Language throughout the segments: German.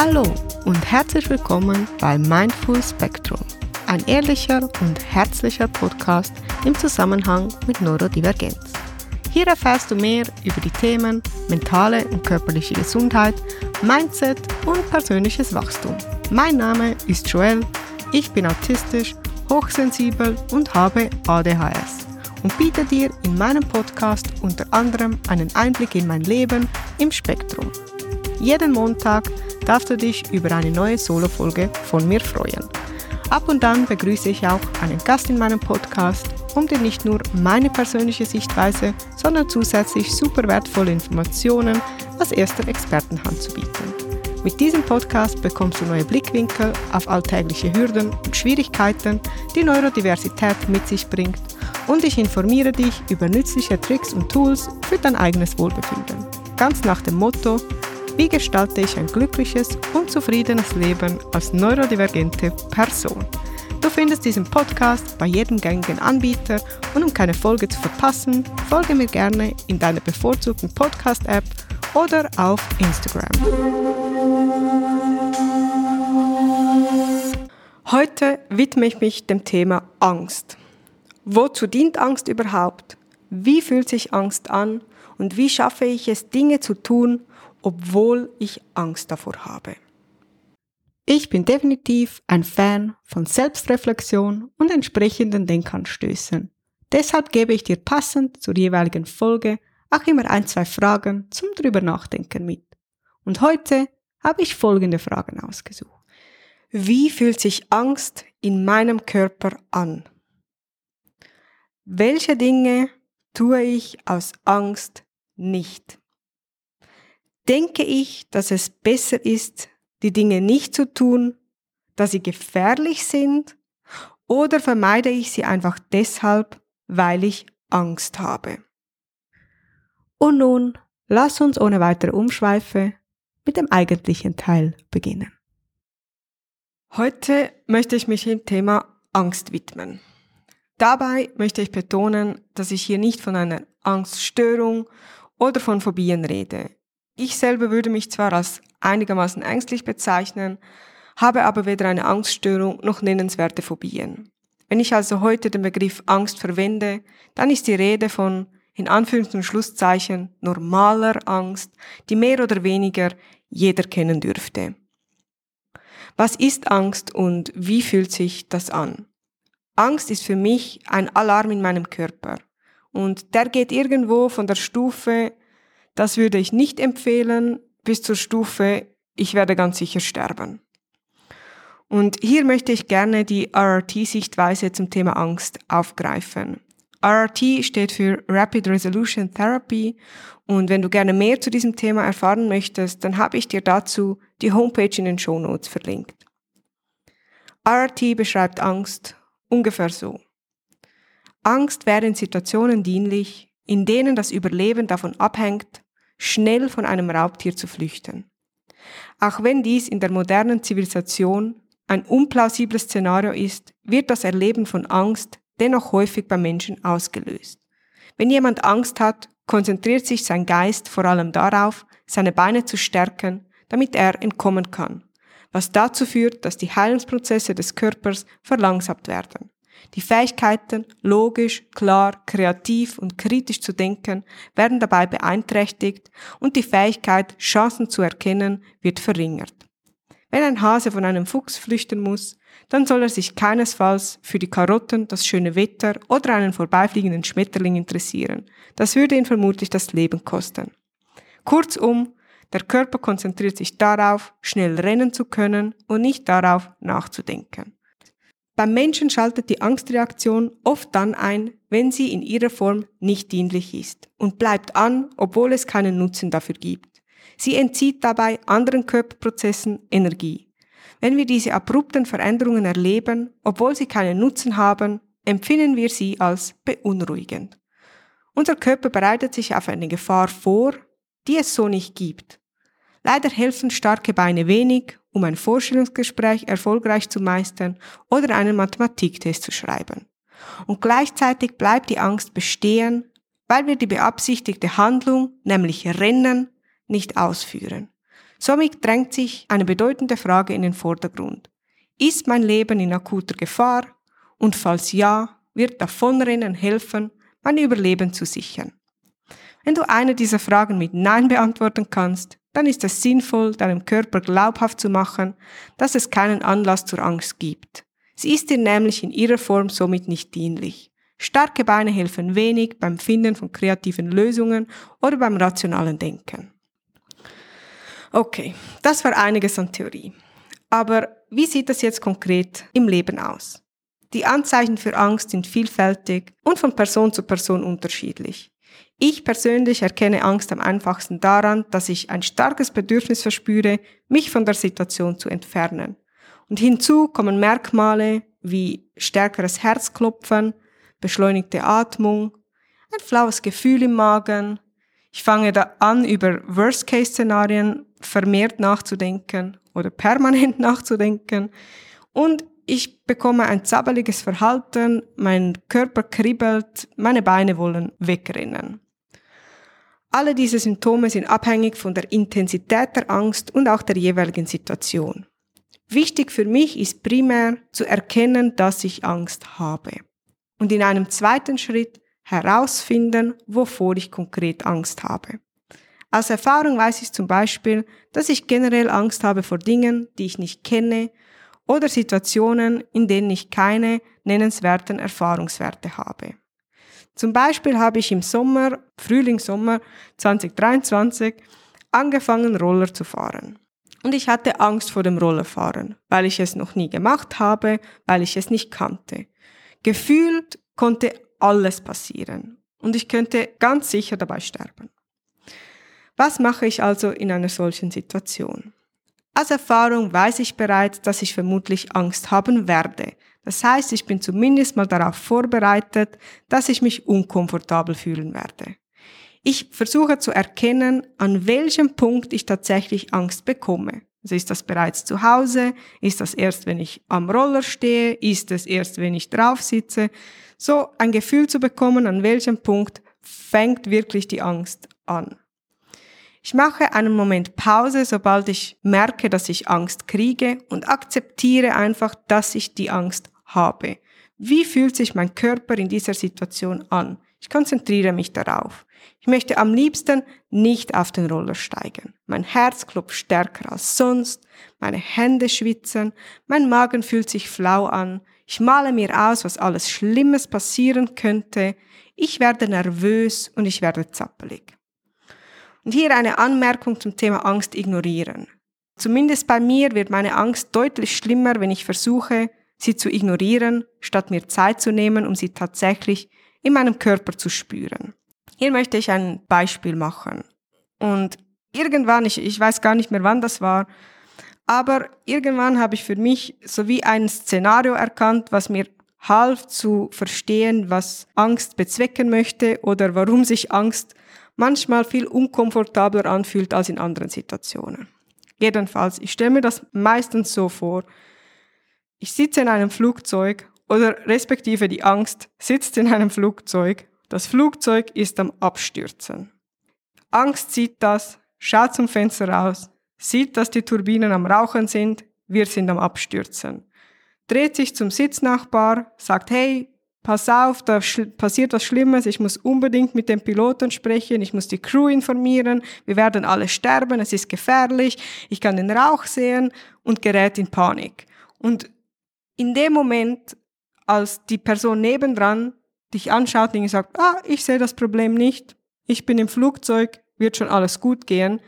Hallo und herzlich willkommen bei Mindful Spectrum, ein ehrlicher und herzlicher Podcast im Zusammenhang mit Neurodivergenz. Hier erfährst du mehr über die Themen mentale und körperliche Gesundheit, Mindset und persönliches Wachstum. Mein Name ist Joel, ich bin autistisch, hochsensibel und habe ADHS und biete dir in meinem Podcast unter anderem einen Einblick in mein Leben im Spektrum. Jeden Montag darfst du dich über eine neue Solo-Folge von mir freuen. Ab und an begrüße ich auch einen Gast in meinem Podcast, um dir nicht nur meine persönliche Sichtweise, sondern zusätzlich super wertvolle Informationen aus erster Expertenhand zu bieten. Mit diesem Podcast bekommst du neue Blickwinkel auf alltägliche Hürden und Schwierigkeiten, die Neurodiversität mit sich bringt und ich informiere dich über nützliche Tricks und Tools für dein eigenes Wohlbefinden. Ganz nach dem Motto, wie gestalte ich ein glückliches und zufriedenes Leben als neurodivergente Person? Du findest diesen Podcast bei jedem gängigen Anbieter und um keine Folge zu verpassen, folge mir gerne in deiner bevorzugten Podcast-App oder auf Instagram. Heute widme ich mich dem Thema Angst. Wozu dient Angst überhaupt? Wie fühlt sich Angst an? Und wie schaffe ich es, Dinge zu tun, obwohl ich Angst davor habe? Ich bin definitiv ein Fan von Selbstreflexion und entsprechenden Denkanstößen. Deshalb gebe ich dir passend zur jeweiligen Folge auch immer ein, zwei Fragen zum drüber nachdenken mit. Und heute habe ich folgende Fragen ausgesucht. Wie fühlt sich Angst in meinem Körper an? Welche Dinge tue ich aus Angst nicht? Denke ich, dass es besser ist, die Dinge nicht zu tun, da sie gefährlich sind, oder vermeide ich sie einfach deshalb, weil ich Angst habe? Und nun, lass uns ohne weitere Umschweife mit dem eigentlichen Teil beginnen. Heute möchte ich mich dem Thema Angst widmen. Dabei möchte ich betonen, dass ich hier nicht von einer Angststörung oder von Phobien rede. Ich selber würde mich zwar als einigermaßen ängstlich bezeichnen, habe aber weder eine Angststörung noch nennenswerte Phobien. Wenn ich also heute den Begriff Angst verwende, dann ist die Rede von in Anführungs- und Schlusszeichen normaler Angst, die mehr oder weniger jeder kennen dürfte. Was ist Angst und wie fühlt sich das an? Angst ist für mich ein Alarm in meinem Körper. Und der geht irgendwo von der Stufe, das würde ich nicht empfehlen, bis zur Stufe, ich werde ganz sicher sterben. Und hier möchte ich gerne die RRT-Sichtweise zum Thema Angst aufgreifen. RRT steht für Rapid Resolution Therapy und wenn du gerne mehr zu diesem Thema erfahren möchtest, dann habe ich dir dazu die Homepage in den Show Notes verlinkt. RRT beschreibt Angst Ungefähr so. Angst wäre in Situationen dienlich, in denen das Überleben davon abhängt, schnell von einem Raubtier zu flüchten. Auch wenn dies in der modernen Zivilisation ein unplausibles Szenario ist, wird das Erleben von Angst dennoch häufig beim Menschen ausgelöst. Wenn jemand Angst hat, konzentriert sich sein Geist vor allem darauf, seine Beine zu stärken, damit er entkommen kann was dazu führt, dass die Heilungsprozesse des Körpers verlangsamt werden. Die Fähigkeiten, logisch, klar, kreativ und kritisch zu denken, werden dabei beeinträchtigt und die Fähigkeit, Chancen zu erkennen, wird verringert. Wenn ein Hase von einem Fuchs flüchten muss, dann soll er sich keinesfalls für die Karotten, das schöne Wetter oder einen vorbeifliegenden Schmetterling interessieren. Das würde ihn vermutlich das Leben kosten. Kurzum, der Körper konzentriert sich darauf, schnell rennen zu können und nicht darauf, nachzudenken. Beim Menschen schaltet die Angstreaktion oft dann ein, wenn sie in ihrer Form nicht dienlich ist und bleibt an, obwohl es keinen Nutzen dafür gibt. Sie entzieht dabei anderen Körperprozessen Energie. Wenn wir diese abrupten Veränderungen erleben, obwohl sie keinen Nutzen haben, empfinden wir sie als beunruhigend. Unser Körper bereitet sich auf eine Gefahr vor, die es so nicht gibt. Leider helfen starke Beine wenig, um ein Vorstellungsgespräch erfolgreich zu meistern oder einen Mathematiktest zu schreiben. Und gleichzeitig bleibt die Angst bestehen, weil wir die beabsichtigte Handlung, nämlich Rennen, nicht ausführen. Somit drängt sich eine bedeutende Frage in den Vordergrund. Ist mein Leben in akuter Gefahr? Und falls ja, wird Davonrennen helfen, mein Überleben zu sichern. Wenn du eine dieser Fragen mit Nein beantworten kannst, dann ist es sinnvoll, deinem Körper glaubhaft zu machen, dass es keinen Anlass zur Angst gibt. Sie ist dir nämlich in ihrer Form somit nicht dienlich. Starke Beine helfen wenig beim Finden von kreativen Lösungen oder beim rationalen Denken. Okay, das war einiges an Theorie. Aber wie sieht das jetzt konkret im Leben aus? Die Anzeichen für Angst sind vielfältig und von Person zu Person unterschiedlich. Ich persönlich erkenne Angst am einfachsten daran, dass ich ein starkes Bedürfnis verspüre, mich von der Situation zu entfernen. Und hinzu kommen Merkmale wie stärkeres Herzklopfen, beschleunigte Atmung, ein flaues Gefühl im Magen. Ich fange da an, über Worst-Case-Szenarien vermehrt nachzudenken oder permanent nachzudenken. Und ich bekomme ein zappeliges Verhalten, mein Körper kribbelt, meine Beine wollen wegrennen. Alle diese Symptome sind abhängig von der Intensität der Angst und auch der jeweiligen Situation. Wichtig für mich ist primär zu erkennen, dass ich Angst habe. Und in einem zweiten Schritt herausfinden, wovor ich konkret Angst habe. Aus Erfahrung weiß ich zum Beispiel, dass ich generell Angst habe vor Dingen, die ich nicht kenne oder Situationen, in denen ich keine nennenswerten Erfahrungswerte habe. Zum Beispiel habe ich im Sommer, Frühling, Sommer 2023 angefangen, Roller zu fahren. Und ich hatte Angst vor dem Rollerfahren, weil ich es noch nie gemacht habe, weil ich es nicht kannte. Gefühlt konnte alles passieren und ich könnte ganz sicher dabei sterben. Was mache ich also in einer solchen Situation? Aus Erfahrung weiß ich bereits, dass ich vermutlich Angst haben werde. Das heißt, ich bin zumindest mal darauf vorbereitet, dass ich mich unkomfortabel fühlen werde. Ich versuche zu erkennen, an welchem Punkt ich tatsächlich Angst bekomme. Also ist das bereits zu Hause? Ist das erst, wenn ich am Roller stehe? Ist es erst, wenn ich drauf sitze? So ein Gefühl zu bekommen, an welchem Punkt fängt wirklich die Angst an. Ich mache einen Moment Pause, sobald ich merke, dass ich Angst kriege und akzeptiere einfach, dass ich die Angst habe. Wie fühlt sich mein Körper in dieser Situation an? Ich konzentriere mich darauf. Ich möchte am liebsten nicht auf den Roller steigen. Mein Herz klopft stärker als sonst, meine Hände schwitzen, mein Magen fühlt sich flau an, ich male mir aus, was alles Schlimmes passieren könnte, ich werde nervös und ich werde zappelig. Und hier eine Anmerkung zum Thema Angst ignorieren. Zumindest bei mir wird meine Angst deutlich schlimmer, wenn ich versuche, sie zu ignorieren, statt mir Zeit zu nehmen, um sie tatsächlich in meinem Körper zu spüren. Hier möchte ich ein Beispiel machen. Und irgendwann, ich, ich weiß gar nicht mehr, wann das war, aber irgendwann habe ich für mich so wie ein Szenario erkannt, was mir half zu verstehen, was Angst bezwecken möchte oder warum sich Angst manchmal viel unkomfortabler anfühlt als in anderen Situationen. Jedenfalls, ich stelle mir das meistens so vor. Ich sitze in einem Flugzeug oder respektive die Angst sitzt in einem Flugzeug das Flugzeug ist am Abstürzen. Angst sieht das, schaut zum Fenster raus, sieht, dass die Turbinen am Rauchen sind, wir sind am Abstürzen. Dreht sich zum Sitznachbar, sagt, hey, pass auf, da passiert was Schlimmes, ich muss unbedingt mit dem Piloten sprechen, ich muss die Crew informieren, wir werden alle sterben, es ist gefährlich, ich kann den Rauch sehen und gerät in Panik. Und in dem Moment, als die Person nebendran dich anschaut und sagt, ah, ich sehe das Problem nicht, ich bin im Flugzeug, wird schon alles gut gehen,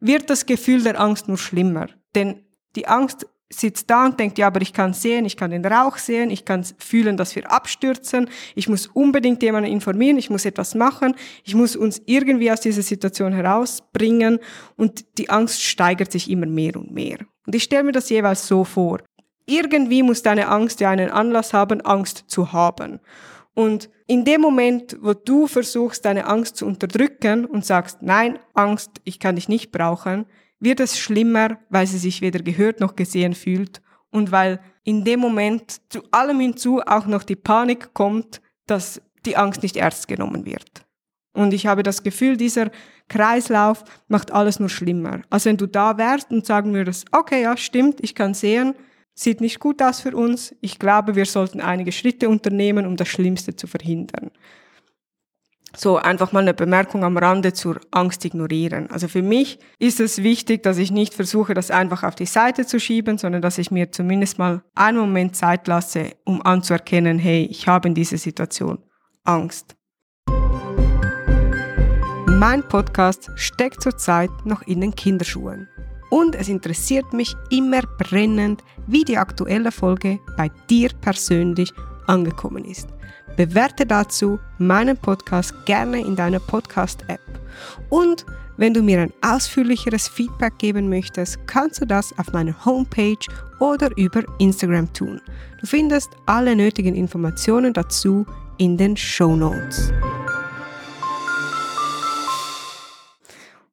wird das Gefühl der Angst nur schlimmer. Denn die Angst sitzt da und denkt, ja, aber ich kann sehen, ich kann den Rauch sehen, ich kann fühlen, dass wir abstürzen, ich muss unbedingt jemanden informieren, ich muss etwas machen, ich muss uns irgendwie aus dieser Situation herausbringen und die Angst steigert sich immer mehr und mehr. Und ich stelle mir das jeweils so vor. Irgendwie muss deine Angst ja einen Anlass haben, Angst zu haben. Und in dem Moment, wo du versuchst, deine Angst zu unterdrücken und sagst, nein, Angst, ich kann dich nicht brauchen, wird es schlimmer, weil sie sich weder gehört noch gesehen fühlt und weil in dem Moment zu allem hinzu auch noch die Panik kommt, dass die Angst nicht ernst genommen wird. Und ich habe das Gefühl, dieser Kreislauf macht alles nur schlimmer. Also wenn du da wärst und sagen würdest, okay, ja, stimmt, ich kann sehen, sieht nicht gut aus für uns. Ich glaube, wir sollten einige Schritte unternehmen, um das Schlimmste zu verhindern. So einfach mal eine Bemerkung am Rande zur Angst ignorieren. Also für mich ist es wichtig, dass ich nicht versuche, das einfach auf die Seite zu schieben, sondern dass ich mir zumindest mal einen Moment Zeit lasse, um anzuerkennen, hey, ich habe in dieser Situation Angst. Mein Podcast steckt zurzeit noch in den Kinderschuhen. Und es interessiert mich immer brennend, wie die aktuelle Folge bei dir persönlich angekommen ist. Bewerte dazu meinen Podcast gerne in deiner Podcast-App. Und wenn du mir ein ausführlicheres Feedback geben möchtest, kannst du das auf meiner Homepage oder über Instagram tun. Du findest alle nötigen Informationen dazu in den Show Notes.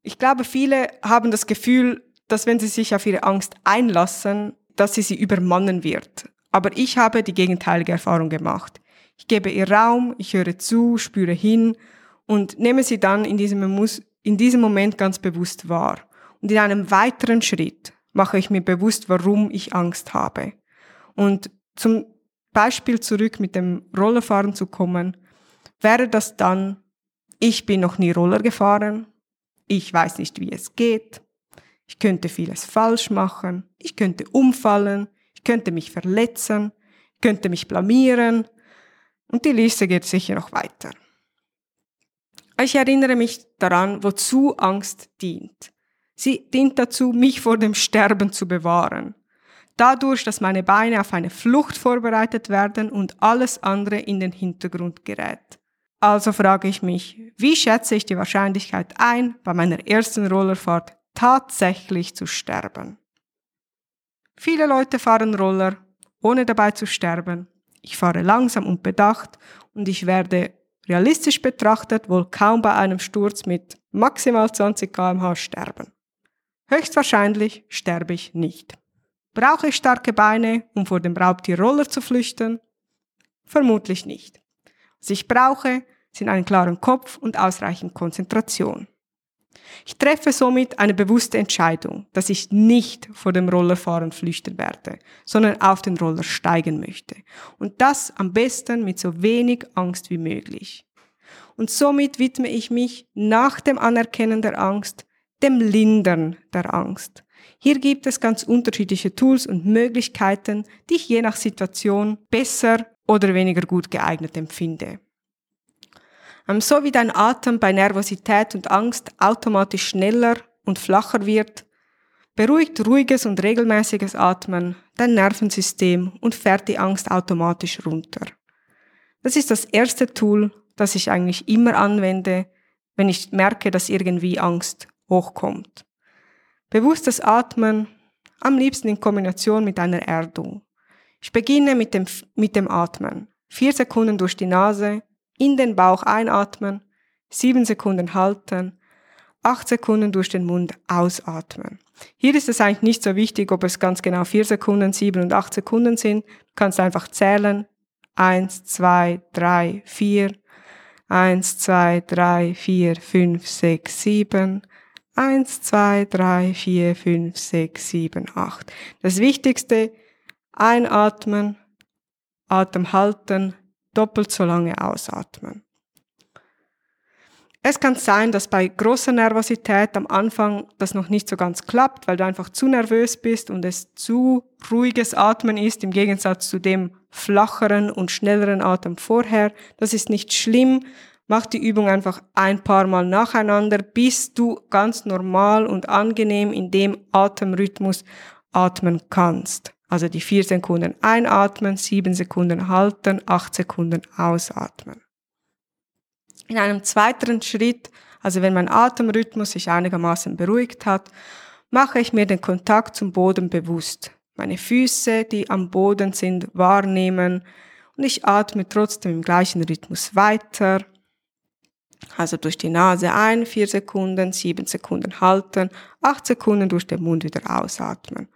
Ich glaube, viele haben das Gefühl, dass wenn sie sich auf ihre Angst einlassen, dass sie sie übermannen wird. Aber ich habe die gegenteilige Erfahrung gemacht. Ich gebe ihr Raum, ich höre zu, spüre hin und nehme sie dann in diesem, in diesem Moment ganz bewusst wahr. Und in einem weiteren Schritt mache ich mir bewusst, warum ich Angst habe. Und zum Beispiel zurück mit dem Rollerfahren zu kommen, wäre das dann, ich bin noch nie Roller gefahren, ich weiß nicht, wie es geht, ich könnte vieles falsch machen, ich könnte umfallen, ich könnte mich verletzen, ich könnte mich blamieren, und die Liste geht sicher noch weiter. Ich erinnere mich daran, wozu Angst dient. Sie dient dazu, mich vor dem Sterben zu bewahren. Dadurch, dass meine Beine auf eine Flucht vorbereitet werden und alles andere in den Hintergrund gerät. Also frage ich mich, wie schätze ich die Wahrscheinlichkeit ein, bei meiner ersten Rollerfahrt tatsächlich zu sterben? Viele Leute fahren Roller, ohne dabei zu sterben, ich fahre langsam und bedacht und ich werde realistisch betrachtet wohl kaum bei einem Sturz mit maximal 20 km/h sterben. Höchstwahrscheinlich sterbe ich nicht. Brauche ich starke Beine, um vor dem Raubtier Roller zu flüchten? Vermutlich nicht. Was ich brauche, sind einen klaren Kopf und ausreichend Konzentration. Ich treffe somit eine bewusste Entscheidung, dass ich nicht vor dem Rollerfahren flüchten werde, sondern auf den Roller steigen möchte. Und das am besten mit so wenig Angst wie möglich. Und somit widme ich mich nach dem Anerkennen der Angst dem Lindern der Angst. Hier gibt es ganz unterschiedliche Tools und Möglichkeiten, die ich je nach Situation besser oder weniger gut geeignet empfinde. Ähm, so wie dein Atem bei Nervosität und Angst automatisch schneller und flacher wird, beruhigt ruhiges und regelmäßiges Atmen dein Nervensystem und fährt die Angst automatisch runter. Das ist das erste Tool, das ich eigentlich immer anwende, wenn ich merke, dass irgendwie Angst hochkommt. Bewusstes Atmen, am liebsten in Kombination mit einer Erdung. Ich beginne mit dem, mit dem Atmen. Vier Sekunden durch die Nase, in den Bauch einatmen, sieben Sekunden halten, acht Sekunden durch den Mund ausatmen. Hier ist es eigentlich nicht so wichtig, ob es ganz genau vier Sekunden, sieben und acht Sekunden sind. Du kannst einfach zählen. Eins, zwei, drei, vier. Eins, zwei, drei, vier, fünf, sechs, sieben. Eins, zwei, drei, vier, fünf, sechs, sieben, acht. Das Wichtigste, einatmen, Atem halten, doppelt so lange ausatmen. Es kann sein, dass bei großer Nervosität am Anfang das noch nicht so ganz klappt, weil du einfach zu nervös bist und es zu ruhiges Atmen ist im Gegensatz zu dem flacheren und schnelleren Atem vorher. Das ist nicht schlimm. Mach die Übung einfach ein paar Mal nacheinander, bis du ganz normal und angenehm in dem Atemrhythmus atmen kannst. Also die vier Sekunden einatmen, sieben Sekunden halten, acht Sekunden ausatmen. In einem zweiten Schritt, also wenn mein Atemrhythmus sich einigermaßen beruhigt hat, mache ich mir den Kontakt zum Boden bewusst. Meine Füße, die am Boden sind, wahrnehmen und ich atme trotzdem im gleichen Rhythmus weiter. Also durch die Nase ein, vier Sekunden, sieben Sekunden halten, acht Sekunden durch den Mund wieder ausatmen.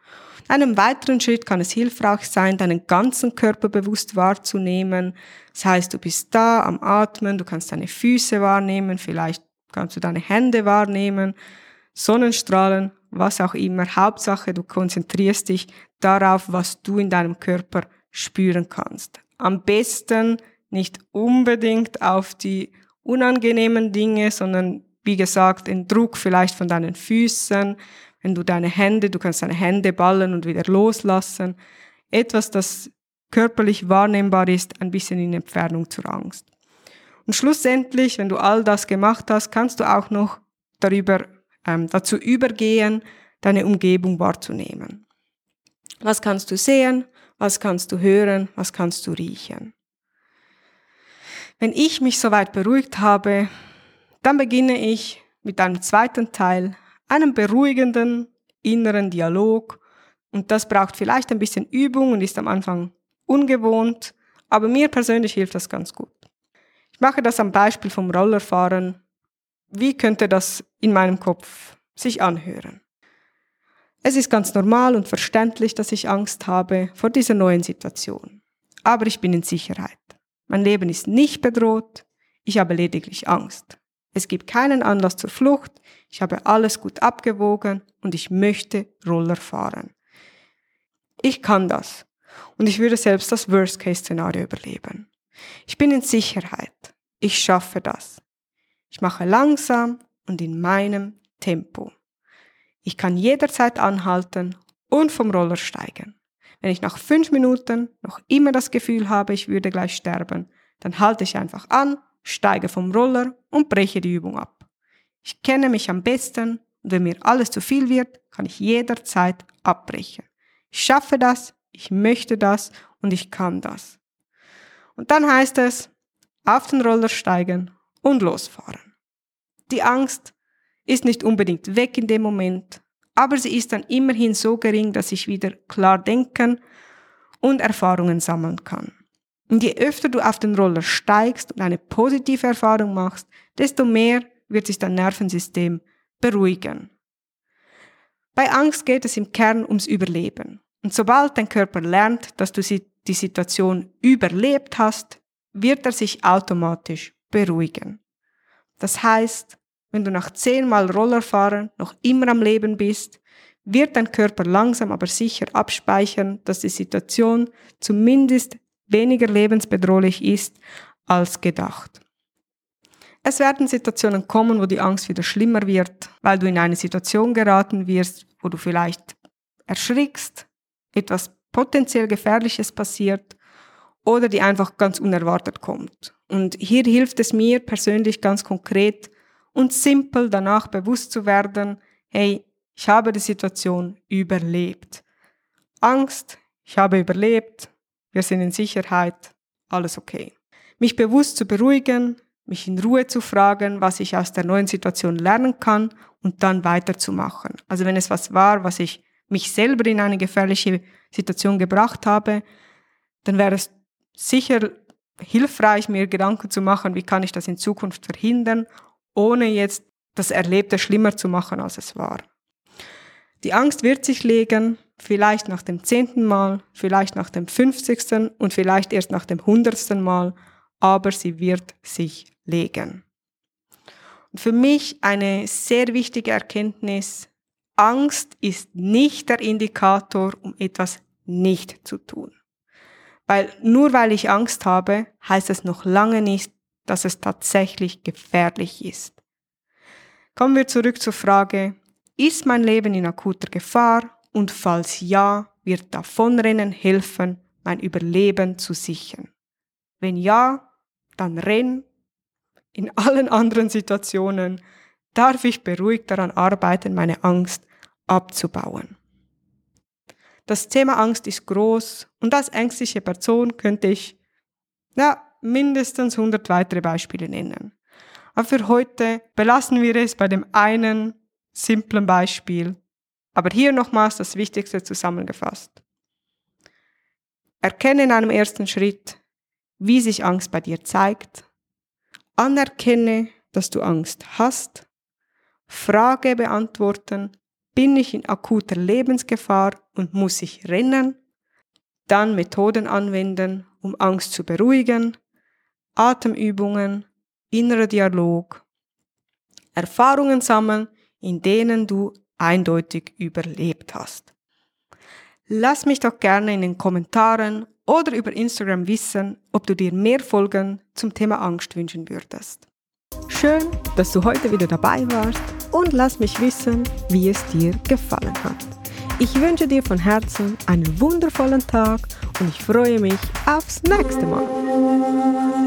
In einem weiteren Schritt kann es hilfreich sein, deinen ganzen Körper bewusst wahrzunehmen. Das heißt, du bist da am Atmen, du kannst deine Füße wahrnehmen, vielleicht kannst du deine Hände wahrnehmen, Sonnenstrahlen, was auch immer. Hauptsache, du konzentrierst dich darauf, was du in deinem Körper spüren kannst. Am besten nicht unbedingt auf die unangenehmen Dinge, sondern wie gesagt, den Druck vielleicht von deinen Füßen, wenn du deine Hände, du kannst deine Hände ballen und wieder loslassen. Etwas, das körperlich wahrnehmbar ist, ein bisschen in Entfernung zur Angst. Und schlussendlich, wenn du all das gemacht hast, kannst du auch noch darüber, ähm, dazu übergehen, deine Umgebung wahrzunehmen. Was kannst du sehen? Was kannst du hören? Was kannst du riechen? Wenn ich mich soweit beruhigt habe, dann beginne ich mit einem zweiten Teil, einem beruhigenden inneren Dialog. Und das braucht vielleicht ein bisschen Übung und ist am Anfang ungewohnt, aber mir persönlich hilft das ganz gut. Ich mache das am Beispiel vom Rollerfahren. Wie könnte das in meinem Kopf sich anhören? Es ist ganz normal und verständlich, dass ich Angst habe vor dieser neuen Situation. Aber ich bin in Sicherheit. Mein Leben ist nicht bedroht, ich habe lediglich Angst. Es gibt keinen Anlass zur Flucht, ich habe alles gut abgewogen und ich möchte Roller fahren. Ich kann das und ich würde selbst das Worst-Case-Szenario überleben. Ich bin in Sicherheit, ich schaffe das. Ich mache langsam und in meinem Tempo. Ich kann jederzeit anhalten und vom Roller steigen. Wenn ich nach fünf Minuten noch immer das Gefühl habe, ich würde gleich sterben, dann halte ich einfach an, steige vom Roller und breche die Übung ab. Ich kenne mich am besten und wenn mir alles zu viel wird, kann ich jederzeit abbrechen. Ich schaffe das, ich möchte das und ich kann das. Und dann heißt es, auf den Roller steigen und losfahren. Die Angst ist nicht unbedingt weg in dem Moment, aber sie ist dann immerhin so gering, dass ich wieder klar denken und Erfahrungen sammeln kann. Und je öfter du auf den Roller steigst und eine positive Erfahrung machst, desto mehr wird sich dein Nervensystem beruhigen. Bei Angst geht es im Kern ums Überleben. Und sobald dein Körper lernt, dass du die Situation überlebt hast, wird er sich automatisch beruhigen. Das heißt, wenn du nach zehnmal Rollerfahren noch immer am Leben bist, wird dein Körper langsam aber sicher abspeichern, dass die Situation zumindest weniger lebensbedrohlich ist als gedacht. Es werden Situationen kommen, wo die Angst wieder schlimmer wird, weil du in eine Situation geraten wirst, wo du vielleicht erschrickst, etwas potenziell Gefährliches passiert oder die einfach ganz unerwartet kommt. Und hier hilft es mir persönlich ganz konkret, und simpel danach bewusst zu werden, hey, ich habe die Situation überlebt. Angst, ich habe überlebt, wir sind in Sicherheit, alles okay. Mich bewusst zu beruhigen, mich in Ruhe zu fragen, was ich aus der neuen Situation lernen kann und dann weiterzumachen. Also wenn es was war, was ich mich selber in eine gefährliche Situation gebracht habe, dann wäre es sicher hilfreich, mir Gedanken zu machen, wie kann ich das in Zukunft verhindern ohne jetzt das Erlebte schlimmer zu machen, als es war. Die Angst wird sich legen, vielleicht nach dem zehnten Mal, vielleicht nach dem fünfzigsten und vielleicht erst nach dem hundertsten Mal, aber sie wird sich legen. Und für mich eine sehr wichtige Erkenntnis, Angst ist nicht der Indikator, um etwas nicht zu tun. Weil nur weil ich Angst habe, heißt es noch lange nicht, dass es tatsächlich gefährlich ist. Kommen wir zurück zur Frage, ist mein Leben in akuter Gefahr und falls ja, wird Davonrennen helfen, mein Überleben zu sichern? Wenn ja, dann renn. In allen anderen Situationen darf ich beruhigt daran arbeiten, meine Angst abzubauen. Das Thema Angst ist groß und als ängstliche Person könnte ich ja, mindestens 100 weitere Beispiele nennen. Aber für heute belassen wir es bei dem einen simplen Beispiel. Aber hier nochmals das Wichtigste zusammengefasst. Erkenne in einem ersten Schritt, wie sich Angst bei dir zeigt. Anerkenne, dass du Angst hast. Frage beantworten, bin ich in akuter Lebensgefahr und muss sich rennen, dann Methoden anwenden, um Angst zu beruhigen, Atemübungen, innerer Dialog, Erfahrungen sammeln, in denen du eindeutig überlebt hast. Lass mich doch gerne in den Kommentaren oder über Instagram wissen, ob du dir mehr Folgen zum Thema Angst wünschen würdest. Schön, dass du heute wieder dabei warst und lass mich wissen, wie es dir gefallen hat. Ich wünsche dir von Herzen einen wundervollen Tag und ich freue mich aufs nächste Mal.